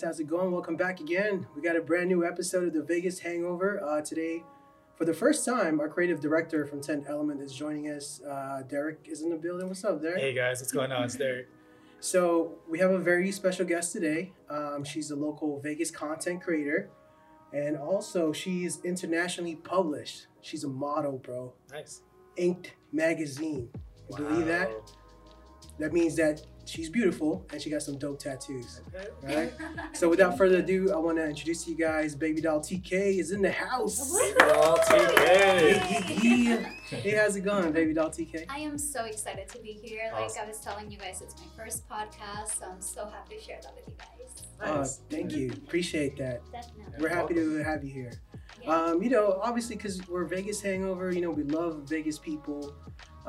guys, how's it going? Welcome back again. We got a brand new episode of the Vegas Hangover. Uh, today, for the first time, our creative director from 10th Element is joining us. Uh, Derek is in the building. What's up, Derek? Hey guys, what's going on? It's Derek. So, we have a very special guest today. Um, she's a local Vegas content creator, and also she's internationally published. She's a model, bro. Nice. Inked magazine. You believe that? That means that she's beautiful and she got some dope tattoos. Okay. Right? So without further ado, I want to introduce to you guys Baby Doll TK is in the house. Baby doll TK. Yeah. Hey, how's it going, Baby Doll TK? I am so excited to be here. Like Awesome. I was telling you guys, it's my first podcast, so I'm so happy to share that with you guys. Uh, thank you. Appreciate that. Definitely. We're happy to have you here. Yeah. Um, you know, obviously, because we're Vegas Hangover, you know, we love Vegas people.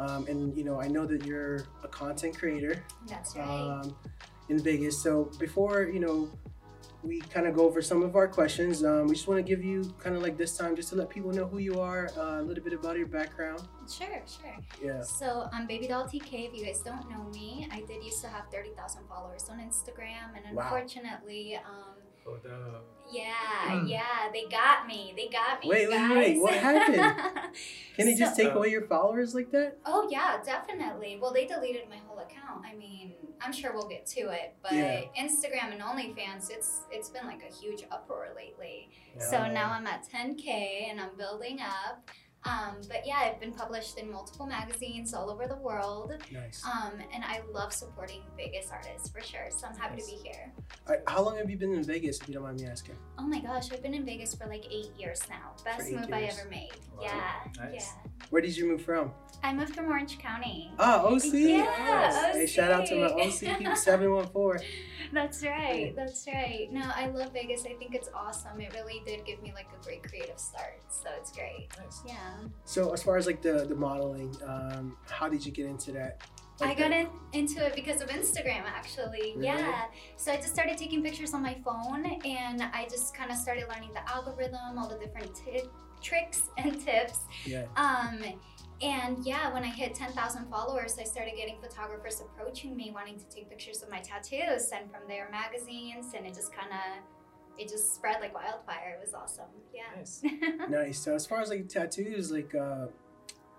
Um, and, you know, I know that you're a content creator That's right. um, in Vegas. So before, you know, we kind of go over some of our questions, um, we just want to give you kind of like this time just to let people know who you are, uh, a little bit about your background. sure, sure. Yeah. So I'm Baby Doll TK. If you guys don't know me, I did used to have 30,000 followers on Instagram, and Wow. unfortunately, um, Hold up. yeah, Mm. yeah, they got me. They got me. Wait, wait, guys. wait, what happened? Can they just So- take away your followers like that? Oh yeah, definitely. Well, they deleted my whole account. I mean, I'm sure we'll get to it, but Yeah. Instagram and OnlyFans, it's it's been like a huge uproar lately. Yeah. So now I'm at 10k and I'm building up. Um, but yeah, I've been published in multiple magazines all over the world. Nice. Um, and I love supporting Vegas artists for sure. So I'm happy Nice. to be here. All right, how long have you been in Vegas, if you don't mind me asking? Oh my gosh, I've been in Vegas for like eight years now. Best move I ever made. Wow. Yeah, Nice. yeah. Where did you move from? I moved from Orange County. Ah, OC. Yeah, Nice. Hey, shout out to my OC. OC people, 714. That's right. That's right. No, I love Vegas. I think it's awesome. It really did give me like a great creative start. So it's great. Nice. Yeah. So, as far as like the, the modeling, um, how did you get into that? I got in, into it because of Instagram actually. Really? Yeah. So I just started taking pictures on my phone and I just kind of started learning the algorithm, all the different ti tricks and tips. Yeah. Um, and yeah, when I hit 10,000 followers, I started getting photographers approaching me wanting to take pictures of my tattoos and from their magazines and it just kind of it just spread like wildfire. It was awesome. Yeah. Nice. Nice. So, as far as like tattoos, like, uh,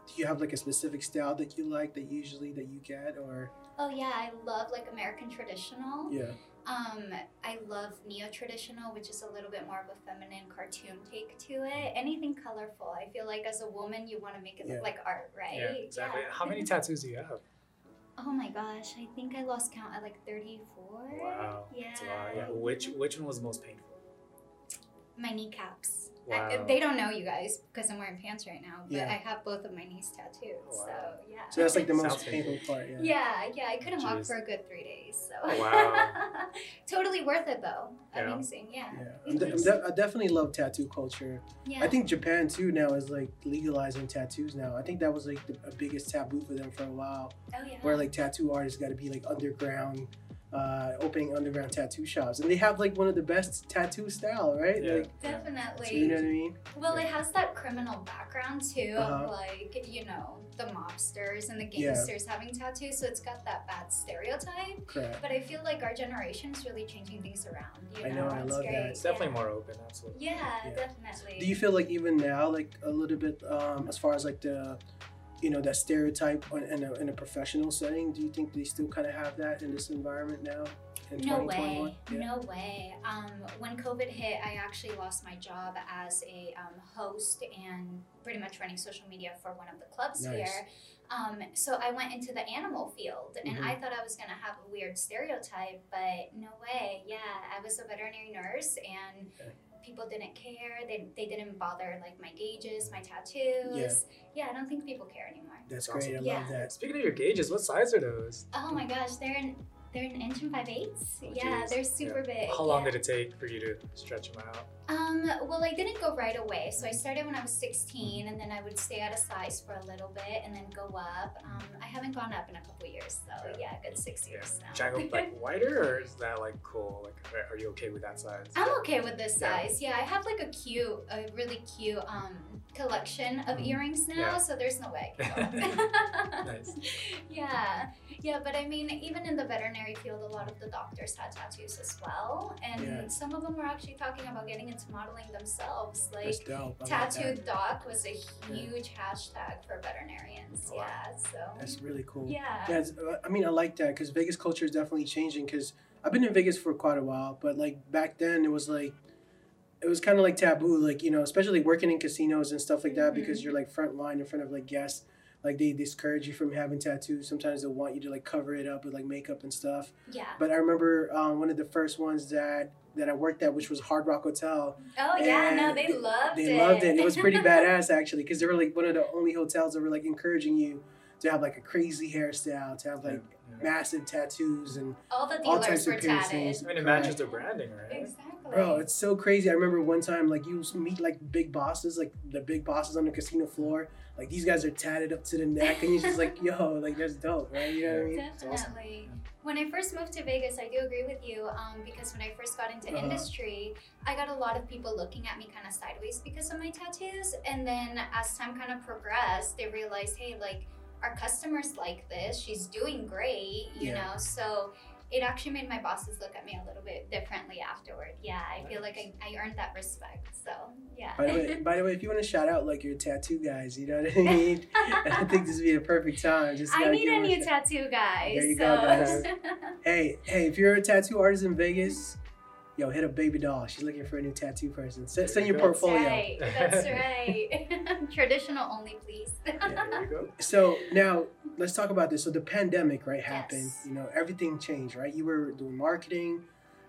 do you have like a specific style that you like that usually that you get, or oh yeah, I love like American traditional. yeah, Um, I love neo traditional, which is a little bit more of a feminine cartoon take to it. Anything colorful. I feel like as a woman, you want to make it Yeah. look like art, right? Yeah, exactly. Yeah. How many tattoos do you have? Oh my gosh, I think I lost count at like 34. Wow. Yeah. That's a lot. Yeah. Which which one was the most painful? My kneecaps. I- they don't know you guys because I'm wearing pants right now, but Yeah. I have both of my knees tattooed. Oh, wow. So yeah. so that's like the most painful painful. part. Yeah. Yeah, yeah, I couldn't walk for a good three days. So Oh, Wow. totally worth it though. Yeah. Amazing, yeah. Yeah, I'm de- I'm de- I definitely love tattoo culture. Yeah. I think Japan too now is like legalizing tattoos now. I think that was like the biggest taboo for them for a while, oh yeah. where like tattoo artists got to be like underground, uh, opening underground tattoo shops, and they have like one of the best tattoo style, right? Yeah. Like, Definitely. so you know what I mean? Well, it has that criminal background too, Uh-huh. of like, you know, the mobsters and the Yeah. gangsters having tattoos, so it's got that bad stereotype. Correct. But I feel like our generation is really changing things around. You I know, I it's love great. that. It's definitely yeah. more open, absolutely. Yeah, Yeah. definitely. Do you feel like even now, like a little bit, um, as far as like the, you know, that stereotype in a, in a professional setting? Do you think they still kind of have that in this environment now? No 2021? way. Yeah. No way. Um, when COVID hit, I actually lost my job as a um, host and pretty much running social media for one of the clubs Nice. here. Um, so I went into the animal field and Mhm. I thought I was going to have a weird stereotype, but no way. Yeah, I was a veterinary nurse and Okay. People didn't care. They, they didn't bother like my gauges, my tattoos. Yeah. yeah, I don't think people care anymore. That's That's great. I awesome. love Yeah. that. Speaking of your gauges, what size are those? Oh my gosh, they're an, they're an inch and five eighths. Oh, yeah, geez. they're super big. How long yeah. did it take for you to stretch them out? Um, well, I didn't go right away. So I started when I was 16, and then I would stay at a size for a little bit and then go up. Um, I haven't gone up in a couple years, so yeah, good six years now. Should I go like wider, or is that like cool? Like, are- are you okay with that size? I'm okay with this size. Yeah, I have like a cute, a really cute um collection of Mhm. earrings now, Yeah. so there's no way I can go up. Nice. Yeah, yeah, but I mean, even in the veterinary field, a lot of the doctors had tattoos as well, and Yeah. some of them were actually talking about getting into modeling themselves. Like. I like tattooed doc was a huge hashtag for veterinarians. Wow. Yeah, so That's really cool. yeah. Yeah, uh, I mean, I like that because Vegas culture is definitely changing. Because I've been in Vegas for quite a while, but like back then, it was like, it was kind of like taboo, like you know, especially working in casinos and stuff like that, because you're like front line in front of like guests. Like they discourage you from having tattoos. Sometimes they want you to like cover it up with like makeup and stuff. yeah. But I remember um, one of the first ones that that I worked at, which was Hard Rock Hotel. Oh yeah, no, they, they- loved They it. They loved it. It was pretty badass actually, because they were like one of the only hotels that were like encouraging you to have like a crazy hairstyle, to have like Yeah. massive tattoos and All the all types were of tatted. piercings. I mean, it matches their branding, right? Exactly. Bro, it's so crazy. I remember one time, like you meet like big bosses, like the big bosses on the casino floor. Like these guys are tatted up to the neck, and you're just like, yo, like that's dope, right? You know what I mean? It's awesome. Definitely. When I first moved to Vegas, I do agree with you um, because when I first got into Uh-huh. industry, I got a lot of people looking at me kind of sideways because of my tattoos. And then as time kind of progressed, they realized, hey, like our customers like this. She's doing great, you Yeah. know? So it actually made my bosses look at me a little bit differently afterward. Yeah, I feel like I, I earned that respect. So, yeah. By the way, by the way, if you want to shout out like your tattoo guys, you know what I mean? I think this would be a perfect time. Just I need a new shout- tattoo, guys. There you so. go, guys. Hey, hey, if you're a tattoo artist in Vegas, yo, hit a Baby Doll. She's looking for a new tattoo person. Send, send your There you That's portfolio. right. That's right. Traditional only, please. Yeah, there you go. So now let's talk about this. So the pandemic, right, happened. Yes. You know, everything changed, right? You were doing marketing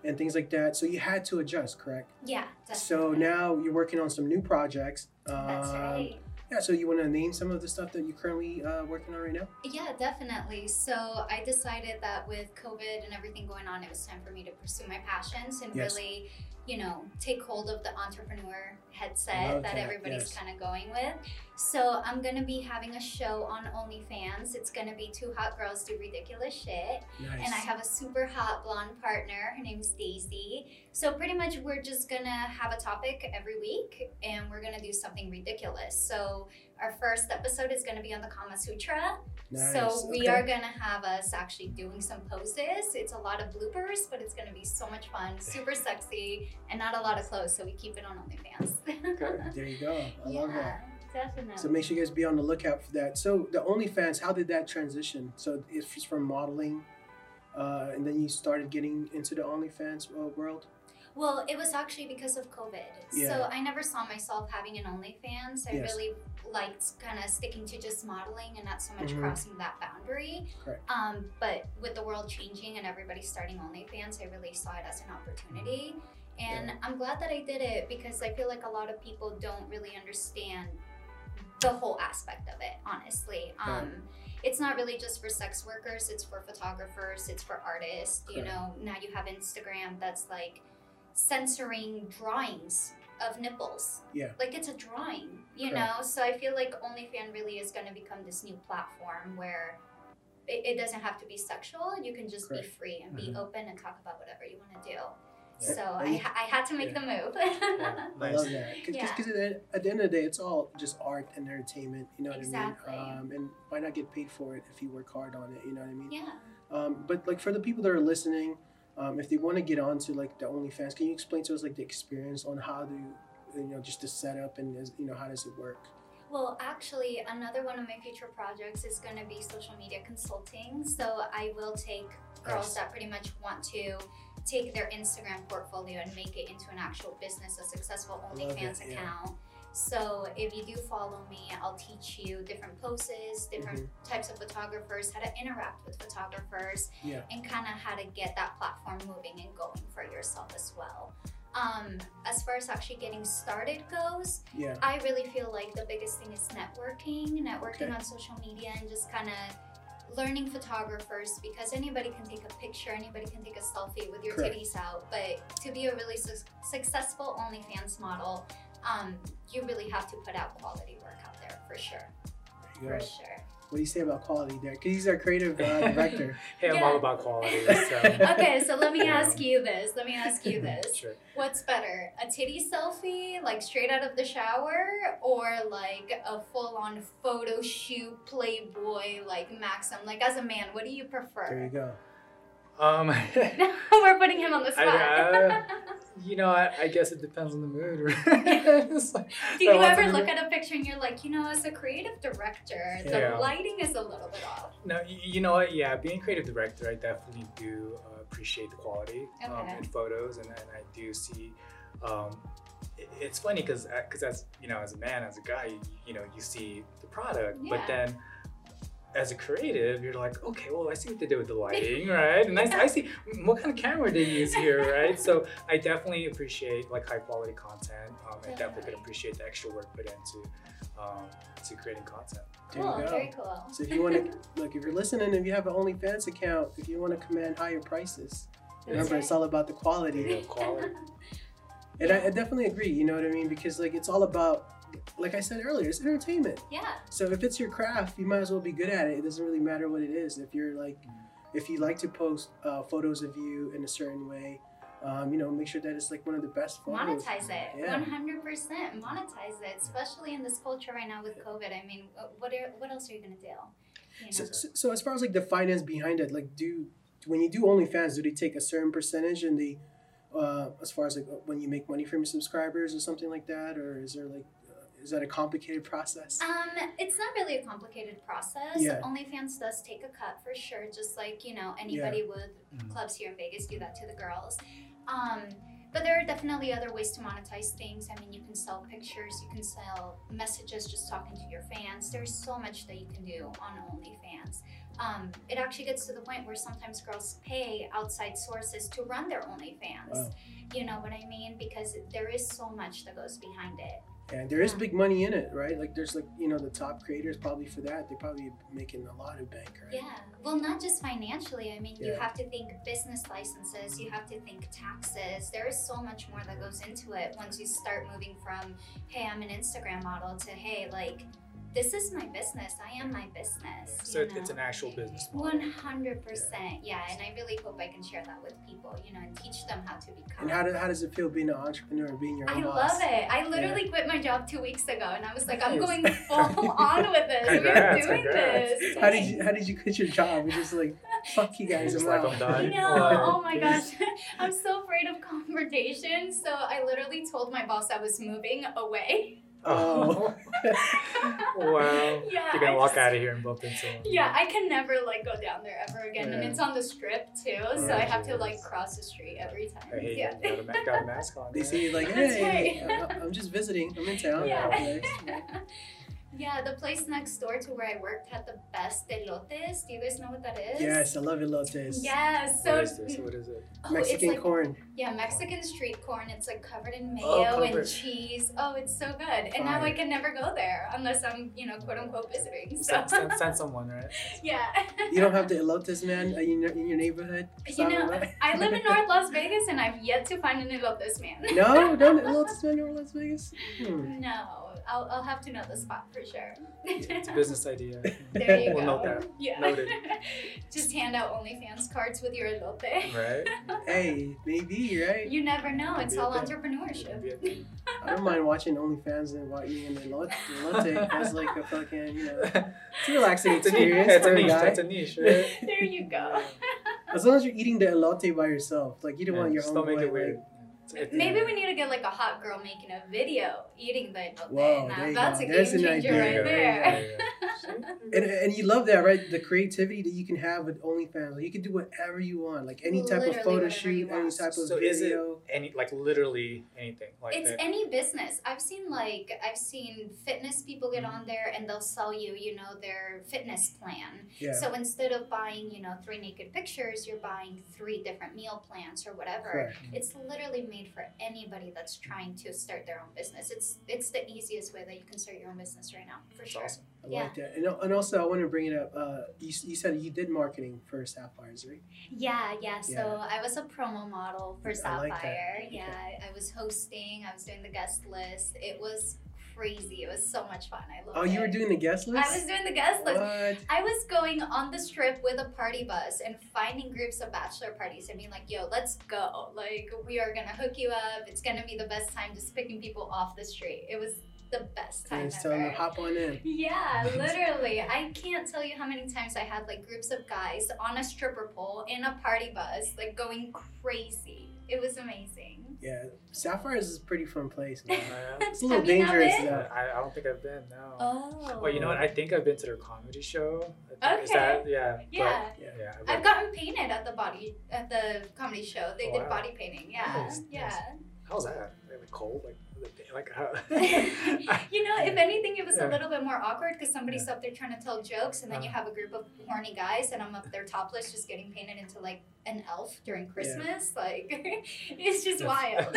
and things like that. So you had to adjust, correct? yeah. Definitely. So now you're working on some new projects. That's Um, right. Yeah. So you want to name some of the stuff that you're currently uh, working on right now? Yeah, definitely. So I decided that with COVID and everything going on, it was time for me to pursue my passions and Yes. really, you know, take hold of the entrepreneur headset that, that, everybody's yes. kind of going with. So I'm gonna be having a show on OnlyFans. It's gonna be two hot girls do ridiculous shit. Nice. And I have a super hot blonde partner. Her name's Daisy. So pretty much we're just gonna have a topic every week and we're gonna do something ridiculous. So our first episode is gonna be on the Kama Sutra. nice. So we Okay. are gonna have us actually doing some poses. It's a lot of bloopers, but it's gonna be so much fun, super sexy, and not a lot of clothes, so we keep it on OnlyFans. Okay. There you go. I yeah, love that. definitely. So make sure you guys be on the lookout for that. So the OnlyFans, how did that transition? So it's from modeling, uh, and then you started getting into the OnlyFans uh, world. Well, it was actually because of COVID. Yeah. So I never saw myself having an OnlyFans. I Yes. really liked kind of sticking to just modeling and not so much Mhm. crossing that boundary. Correct. Um, but with the world changing and everybody starting OnlyFans, I really saw it as an opportunity. And I'm glad that I did it because I feel like a lot of people don't really understand the whole aspect of it, honestly. Um, It's not really just for sex workers, it's for photographers, it's for artists. You know, now you have Instagram that's like censoring drawings of nipples. Yeah. Like it's a drawing, you know? So I feel like OnlyFans really is going to become this new platform where it, it doesn't have to be sexual. You can just. Mm-hmm. be free and be Mhm. open and talk about whatever you want to do. Yeah. So I, I had to make the move. I Nice. love that because Yeah. at, the- at the end of the day, it's all just art and entertainment. You know what Exactly. I mean? Um, and why not get paid for it if you work hard on it? You know what I mean? yeah. Um, but like for the people that are listening, um, if they want to get onto like the OnlyFans, can you explain to us like the experience on how to, you know, just the setup and you know how does it work? Well, actually, another one of my future projects is going to be social media consulting. So I will take girls that pretty much want to take their Instagram portfolio and make it into an actual business, a successful OnlyFans it, yeah. account. So if you do follow me, I'll teach you different poses, different Mm-hmm. types of photographers, how to interact with photographers, Yeah. and kind of how to get that platform moving and going for yourself as well. Um, as far as actually getting started goes, Yeah. I really feel like the biggest thing is networking, networking Okay. on social media, and just kind of learning photographers because anybody can take a picture, anybody can take a selfie with your Correct. titties out. But to be a really su- successful OnlyFans model, um, you really have to put out quality work out there for sure. For sure. What do you say about quality there? Because he's our creative uh, director. hey, I'm Yeah. all about quality. So. Okay, so let me Yeah. ask you this. Let me ask you this. Sure. What's better, a titty selfie, like straight out of the shower, or like a full on photo shoot, Playboy, like Maxim? Like, as a man, what do you prefer? There you go. Um, We're putting him on the spot. I, uh, you know, I, I guess it depends on the mood. Like- do you ever look at a picture and you're like, you know, as a creative director, the Yeah. lighting is a little bit off? No, you know what? Yeah, being a creative director, I definitely do uh, appreciate the quality um, in photos, and, and I do see. Um, it- it's funny because because as you know, as a man, as a guy, you, you know, you see the product, but then as a creative, you're like, okay, well, I see what they did with the lighting, right? And I, I see mm, what kind of camera they use here, right? So I definitely appreciate like high quality content. Um, I definitely Definitely. can appreciate the extra work put into um, to creating content. There Cool, you go. very cool. So if you want to look, if you're listening, if you have an OnlyFans account, if you want to command higher prices, remember right. it's all about the Yeah, quality. quality. And I, I definitely agree. You know what I mean? Because like it's all about, like I said earlier, it's entertainment. yeah, So if it's your craft, you might as well be good at it. It doesn't really matter what it is. If you're like, if you like to post uh, photos of you in a certain way, um, you know, make sure that it's like one of the best photos. monetize it Yeah. 100% monetize it especially in this culture right now with covid i mean what are, what else are you gonna do you know? So, so, so as far as like the finance behind it, like do when you do OnlyFans, do they take a certain percentage and they, uh, as far as like when you make money from your subscribers or something like that, or is there like, uh, is that a complicated process? Um, it's not really a complicated process. Yeah. OnlyFans does take a cut for sure, just like you know anybody would. Mhm. Clubs here in Vegas do that to the girls. Um, but there are definitely other ways to monetize things. I mean, you can sell pictures, you can sell messages, just talking to your fans. There's so much that you can do on OnlyFans. Um, it actually gets to the point where sometimes girls pay outside sources to run their OnlyFans. Wow. You know what I mean? Because there is so much that goes behind it. And there is Yeah. big money in it, right? Like there's like you know the top creators probably for that they're probably making a lot of bank, right? Yeah. Well, not just financially. I mean, you have to think business licenses, you have to think taxes. There is so much more that goes into it once you start moving from, hey, I'm an Instagram model to, hey, like, this is my business. I am my business. So it- it's an actual business model. One hundred percent, yeah, and I really hope I can share that with people, you know, and teach them how to become. And how, do, how does it feel being an entrepreneur, being your own boss? I boss? love it. I literally quit my job two weeks ago, and I was like, I'm going full on with this. We're doing congrats. this. How did you How did you quit your job? You're just like, fuck you guys, Just I'm like. I'm done. No, Wow. oh my gosh. I'm so afraid of confrontation. So I literally told my boss I was moving away. Oh. oh. wow. Yeah. You're gonna I walk just- out of here and bump into someone. Yeah, I can never like go down there ever again. And it's on the strip too, oh, so Oh, I have to like cross the street every time. I hate yeah. you. Got a, got a mask on. They see you're like, hey, right. I- I'm just visiting. I'm in town. Yeah. Okay. yeah, the place next door to where I worked had the best elotes. Do you guys know what that is? Yes, I love elotes. Yes. so What is this? What is it? Oh, Mexican like, corn. Yeah, Mexican street corn. It's like covered in Oh, mayo and cheese. Oh, it's so good. And now I can never go there unless I'm, you know, quote unquote visiting. So Send, send, send someone, right? yeah. You don't have the elotes, man, uh, in your, in your neighborhood? You know, Solid? I live in North Las Vegas and I've yet to find an elotes man. No, don't elotes man in Las Vegas. Hmm. No, I'll, I'll have to know the spot for sure. It's a business idea. There you we'll go. note that. Yeah. Noted. Just hand out OnlyFans cards with your elote. Right? Hey, maybe right. You never know. It's all thing. entrepreneurship. Be a thing. I don't mind watching OnlyFans and watching an elote. elote. That's like a fucking, you know, it's a relaxing It's a niche. experience It's a a niche. guy. That's a niche, right? There you go. As long as you're eating the elote by yourself, like you don't Yeah, want your own don't make boy, it weird. like, It's- it's- Maybe we need to get like a hot girl making a video eating the elote. Whoa, now that's go. a game an changer idea. right There you there. Mm-hmm. and, and you love that, right? The creativity that you can have with OnlyFans. Like, you can do whatever you want, like any type Literally of photo shoot, any type of So is it- video. Any like literally anything like it's that. any business. I've seen like I've seen fitness people get mm-hmm. on there and they'll sell you, you know, their fitness plan. Yeah. So instead of buying, you know, three naked pictures, you're buying three different meal plans or whatever. Correct. Mm-hmm. It's literally made for anybody that's trying to start their own business. It's it's the easiest way that you can start your own business right now, for That's sure. awesome. I yeah. like that. and, and also I want to bring it up. Uh, you, you said you did marketing for Sapphires, right? Yeah, yeah. So Yeah. I was a promo model for I Sapphire. like that. Yeah, I, I was hosting. I was doing the guest list. It was crazy. It was so much fun. I loved Oh, it. you were doing the guest list. I was doing the guest list. What? I was going on the strip with a party bus and finding groups of bachelor parties and being like, yo, let's go. Like, we are gonna hook you up. It's gonna be the best time just picking people off the street. It was the best time And just telling them ever. hop on in. Yeah, literally. I can't tell you how many times I had like groups of guys on a stripper pole in a party bus, like going crazy. It was amazing. Yeah, Sapphires is a pretty fun place, man. It's a little Have you not dangerous been? though. I, I don't think I've been. No. Oh. Well, you know what? I think I've been to their comedy show. I Is Okay. that yeah? but- Yeah. yeah. I've I've gotten painted at the body at the comedy show. They Oh, did wow. body painting. Yeah, Nice, yeah. How's that? Like cold? Like like how? you know, if anything, it was Yeah. a little bit more awkward because somebody's Yeah. up there trying to tell jokes, and then you Uh-huh. have a group of horny guys, and I'm up there topless, just getting painted into like an elf during Christmas. Like, it's just wild.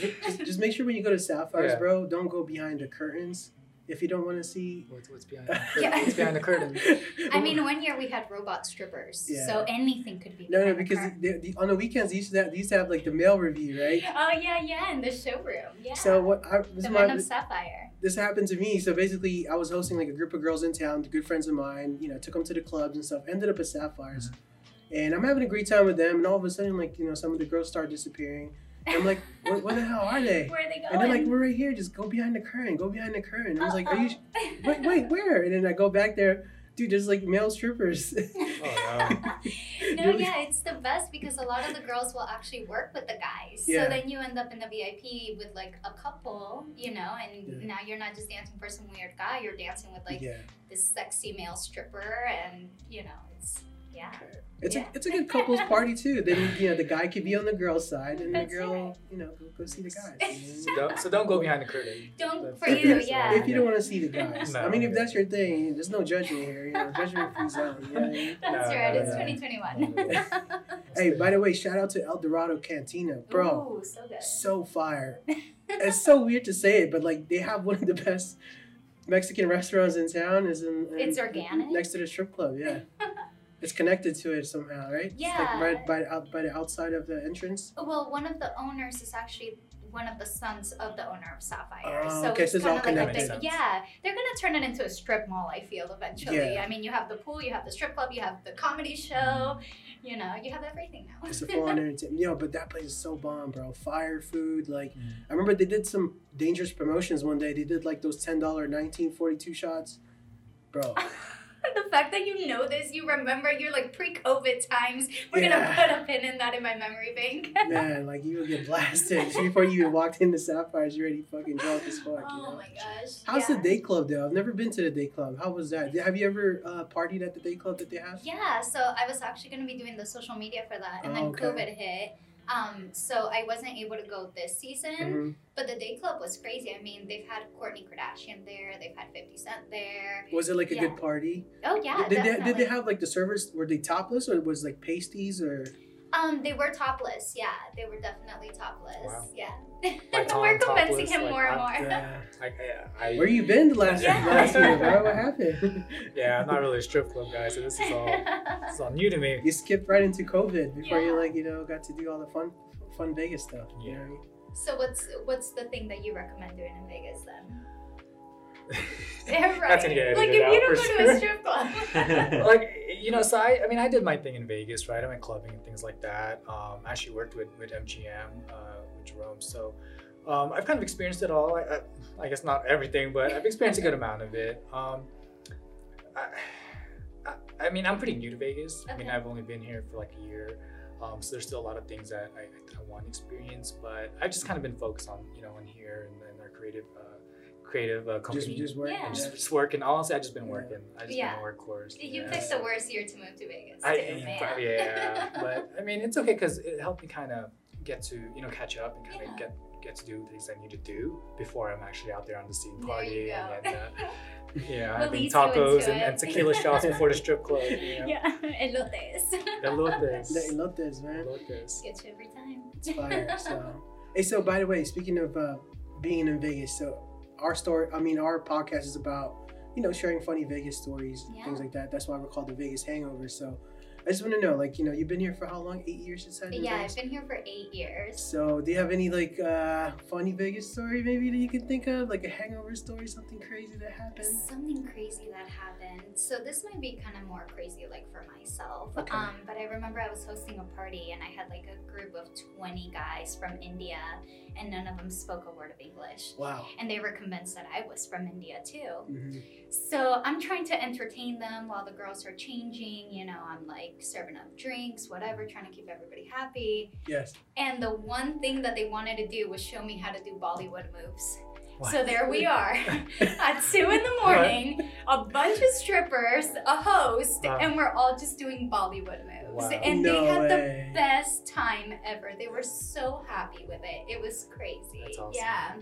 just, just make sure when you go to Sapphires, Yeah. bro, don't go behind the curtains if you don't want to see. what's, what's behind? The curtain? Yeah. What's behind the curtain? I mean, one year we had robot strippers, Yeah. so anything could be. no, no, behind the because the, the, on the weekends they used to have, they used to have like the male revue, right? Oh yeah, yeah, in the showroom. Yeah. So what? I, this, the is my, of Sapphire. this happened to me. So basically, I was hosting like a group of girls in town, good friends of mine. You know, took them to the clubs and stuff. Ended up at Sapphires, mm-hmm. and I'm having a great time with them. And all of a sudden, like you know, some of the girls start disappearing. And I'm like, what, what the hell are they? Where are they going? And they're like, we're right here. Just go behind the curtain. Go behind the curtain. And I was like, are you? Wait, wait, where? And then I go back there, dude. There's like male strippers. Oh, no, Really? yeah, it's the best because a lot of the girls will actually work with the guys. Yeah. So then you end up in the VIP with like a couple, you know, and Yeah. now you're not just dancing for some weird guy, you're dancing with like yeah, this sexy male stripper, and you know, it's yeah. It's Yeah. a it's a good couples party too. Then you know the guy could be on the girl's side, and That's the girl, right. you know, go, go see the guys. you So don't, so don't go behind the curtain. Don't That's- for If you, you- yeah. If you don't want to see the guys, No, I mean, if that's your thing, there's no judgment here. You know, judgment free zone. You know what I mean? That's No, right. no, It's no. 2021. Hey, by the way, shout out to El Dorado Cantina, bro. Ooh, so good. So fire. it's so weird to say it, but like they have one of the best Mexican restaurants in town. Is in, in It's organic? next to the strip club. Yeah, it's connected to it somehow, right? It's Yeah. like right by out by the outside of the entrance. Well, one of the owners is actually one of the sons of the owner of Sapphire. Oh, so okay, it's so it's all kinda like a connected. big- yeah, they're gonna turn it into a strip mall. I feel eventually. Yeah. I mean, you have the pool, you have the strip club, you have the comedy show. You know, you have everything now. It's a full on entertainment. Yo, but that place is so bomb, bro. Fire food. Like, Mm. I remember they did some dangerous promotions one day. They did like those $10 1942 shots. Bro, the fact that you know this, you remember your like pre-COVID times. We're Yeah. gonna put a pin in that in my memory bank. man, like you would get blasted. Before you even walked into Sapphires, you're already fucking drunk as fuck. You oh know? my gosh. How's yeah. the day club though? I've never been to the day club. How was that? Have you ever uh, partied at the day club that they have? Yeah, so I was actually to be doing the social media for that, and Oh, then okay. COVID hit. Um, so I wasn't able to go this season, Mhm. but the day club was crazy. I mean, they've had Kourtney Kardashian there, they've had 50 Cent there. Was it like a Yeah. good party? Oh yeah, did, they, did they have like the servers? Were they topless or was like pasties or? Um, they were topless. Yeah, they were definitely topless. Wow. Yeah. Tom we're convincing topless, him like, more and more. Yeah. I, I, I, Where you been the last Yeah. last year, bro? What happened? yeah, I'm not really a strip club guy, so this is all this is all new to me. you skipped right into COVID before you like you know got to do all the fun fun Vegas stuff. You know what I mean? so what's what's the thing that you recommend doing in Vegas then? Yeah, right. That's gonna get like edited if you don't go to a strip club. like you know, so I, I mean, I did my thing in Vegas, right? I went clubbing and things like that. Um, I actually worked with with MGM, uh, with Jerome. So um, I've kind of experienced it all. I, I, I guess not everything, but I've experienced a good amount of it. Um, I, I, I mean, I'm pretty new to Vegas. I mean, I've only been here for like a year. Um, so there's still a lot of things that I, I want to experience, but I've just kind of been focused on, you know, in here and, and our creative, uh, creative uh, company. Just just work. Yeah. just, just working. Honestly, I've just been working. I just Yeah. been a workhorse. You yeah. picked the worst year to move to Vegas. I, too, man. but yeah, but I mean, it's okay because it helped me kind of get to you know catch up and kind of Yeah. get get to do things I need to do before I'm actually out there on the scene There you partying go. and uh, yeah, We'll having lead you into tacos and, and tequila shots before the strip club. You know? Yeah, elotes. Elotes. The elotes, man. Elotes. Get you every time. It's fire. So, hey, so by the way, speaking of uh, being in Vegas, so our story, I mean, our podcast is about you know, sharing funny Vegas stories, Yeah. things like that. That's why we're called the Vegas Hangover. So I just want to know, like, you know, you've been here for how long? Eight years, you said? Yeah? I've been here for eight years. So, do you have any like uh, funny Vegas story maybe that you can think of, like a hangover story, something crazy that happened? Something crazy that happened. So this might be kind of more crazy, like for myself. Okay. Um, but I remember I was hosting a party and I had like a group of 20 guys from India, and none of them spoke a word of English. Wow. And they were convinced that I was from India too. Mm-hmm. So I'm trying to entertain them while the girls are changing. You know, I'm like serving up drinks, whatever, trying to keep everybody happy. Yes. And the one thing that they wanted to do was show me how to do Bollywood moves. What? So there we are at two in the morning, a bunch of strippers, a host, Wow. and we're all just doing Bollywood moves. Wow. And no they had way. the best time ever. They were so happy with it. It was crazy. That's awesome. Yeah.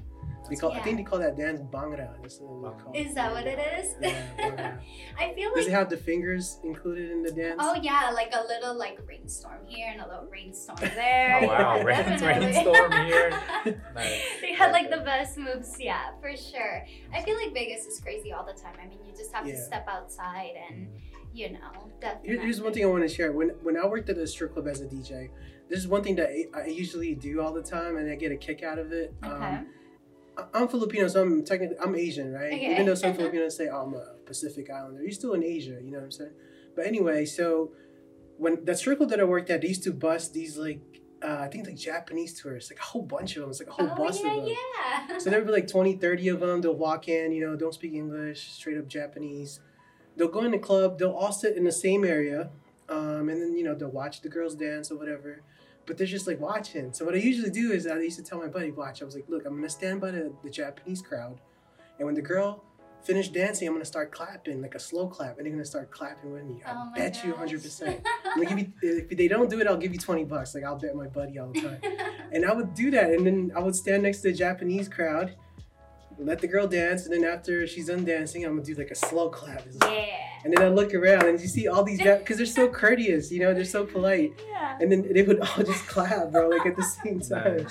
They call, I think they call that dance bhangra. That's what they call Is that what it is? Yeah, I feel Does like it have the fingers included in the dance? Oh yeah, like a little like rainstorm here and a little rainstorm there. Oh, wow. Rain- rainstorm here. Nice. They had like the best moves, yeah, for sure. I feel like Vegas is crazy all the time. I mean, you just have Yeah. to step outside and you know, definitely. Here's one thing I want to share. When when I worked at a strip club as a DJ, this is one thing that I- I usually do all the time, and I get a kick out of it. Okay. Um, I- I'm Filipino, so I'm technically I'm Asian, right? Okay. Even though some Filipinos say, "Oh, I'm a Pacific Islander," you're still in Asia. You know what I'm saying? But anyway, so when that circle that I worked at, they used to bust these like uh, I think like Japanese tourists, like a whole bunch of them. It's like a whole oh bus yeah, of them. yeah. So there'd be like 20, 30 of them. They'll walk in, you know, don't speak English, straight up Japanese. They'll go in the club. They'll all sit in the same area, um, and then you know they'll watch the girls dance or whatever. But they're just like watching. So what I usually do is I used to tell my buddy, watch. I was like, look, I'm gonna stand by the, the Japanese crowd, and when the girl finished dancing, I'm gonna start clapping like a slow clap, and they're gonna start clapping with me. I Oh bet you 100. percent I'm gonna give you. If they don't do it, I'll give you 20 bucks. Like I'll bet my buddy all the time. And I would do that, and then I would stand next to the Japanese crowd, let the girl dance, and then after she's done dancing, I'm gonna do like a slow clap. Yeah. And then I look around, and you see all these because they're so courteous, you know, they're so polite, Yeah. and then they would all just clap, bro, like at the same time.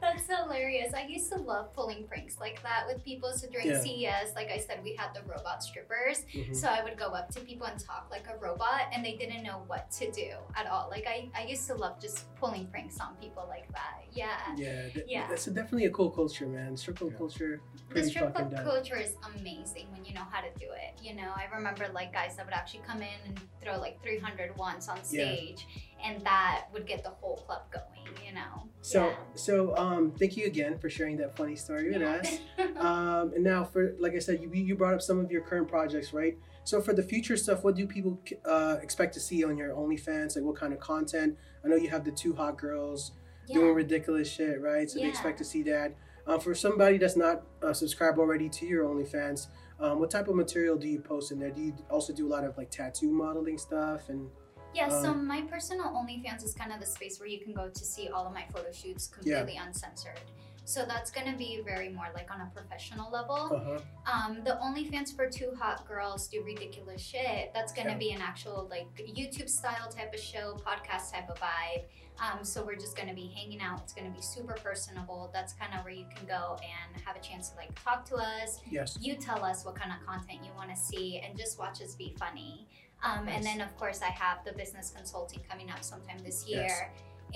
That's hilarious. I used to love pulling pranks like that with people. So during Yeah. CES, like I said, we had the robot strippers. Mhm. So I would go up to people and talk like a robot, and they didn't know what to do at all. Like I, I used to love just pulling pranks on people like that. Yeah. Yeah, th- Yeah. that's definitely a cool culture, man. Strip club Yeah. culture, The pretty strip club dope. culture is amazing when you know how to do it. You know, I remember like guys that would actually come in and throw like 300 once on Yeah. stage, and that would get the whole club going. You know. So, Yeah. so um, thank you again for sharing that funny story with Yeah. us. Um, and now, for like I said, you you brought up some of your current projects, right? So for the future stuff, what do people uh, expect to see on your OnlyFans? Like what kind of content? I know you have the two hot girls yeah. doing ridiculous shit, right? So they expect to see that. Uh, for somebody that's not uh, subscribed already to your OnlyFans, um, what type of material do you post in there? Do you also do a lot of like tattoo modeling stuff and Yeah, so Um, my personal OnlyFans is kind of the space where you can go to see all of my photo shoots completely uncensored. So that's gonna be very more like on a professional level. uh-huh. Um, the OnlyFans for two hot girls do ridiculous shit. That's gonna Yeah. be an actual like YouTube style type of show, podcast type of vibe. Um, so we're just gonna be hanging out. It's gonna be super personable. That's kind of where you can go and have a chance to like talk to us, yes, you tell us what kind of content you want to see and just watch us be funny. Um, Nice. And then, of course, I have the business consulting coming up sometime this year. Yes.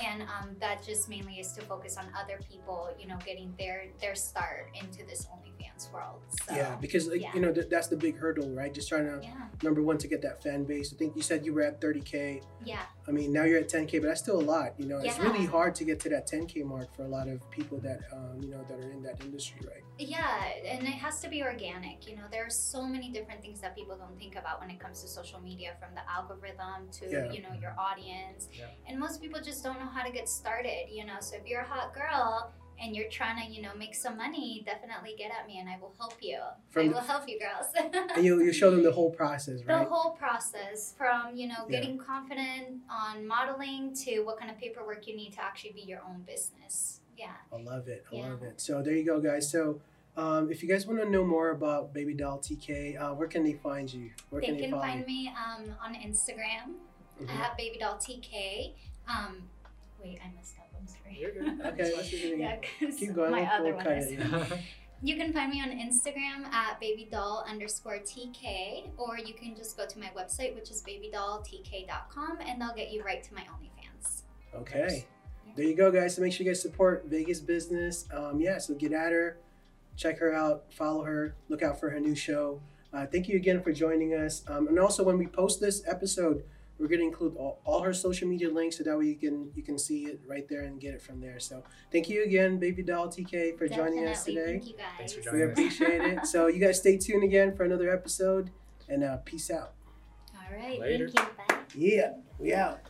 And um, that just mainly is to focus on other people, you know, getting their their start into this OnlyFans world. So, yeah, because like, yeah. you know th- that's the big hurdle, right? Just trying to yeah, number one to get that fan base. I think you said you were at 30k. yeah, I mean, now you're at 10k, but that's still a lot. You know, it's really hard to get to that 10k mark for a lot of people that um, you know that are in that industry, right? yeah. And it has to be organic. You know, there are so many different things that people don't think about when it comes to social media, from the algorithm to Yeah. you know your audience. Yeah. And most people just don't know how to get started. You know, so if you're a hot girl and you're trying to you know make some money, definitely get at me and I will help you. From I the- will help you, girls. And you you show them the whole process, right? the whole process from you know Yeah. getting confident on modeling to what kind of paperwork you need to actually be your own business. Yeah. I love it. I Yeah. love it. So there you go, guys. So. Um, if you guys want to know more about Baby Doll TK, uh, where can they find you? Where they can they can find you? me um, on Instagram. I Mhm. have Baby Doll TK. Um, wait, I messed up. I'm sorry. You're good. Okay, let's just do it yeah, again. 'cause Keep going. my we'll- other we'll one is. You can find me on Instagram at babydoll underscore TK, or you can just go to my website, which is babydolltk.com, and they'll get you right to my OnlyFans. Okay. There you go, guys. So make sure you guys support Vegas business. Um, yeah, so get at her, check her out, follow her, look out for her new show. Uh, thank you again for joining us. Um, and also, when we post this episode, we're going to include all, all her social media links so that way you can you can see it right there and get it from there. So thank you again, Baby Doll TK, for joining us today. Thank you guys. Thanks for We joining us. We appreciate it. So you guys stay tuned again for another episode, and uh, peace out. All right. Later. Thank you. Bye. Yeah, we out.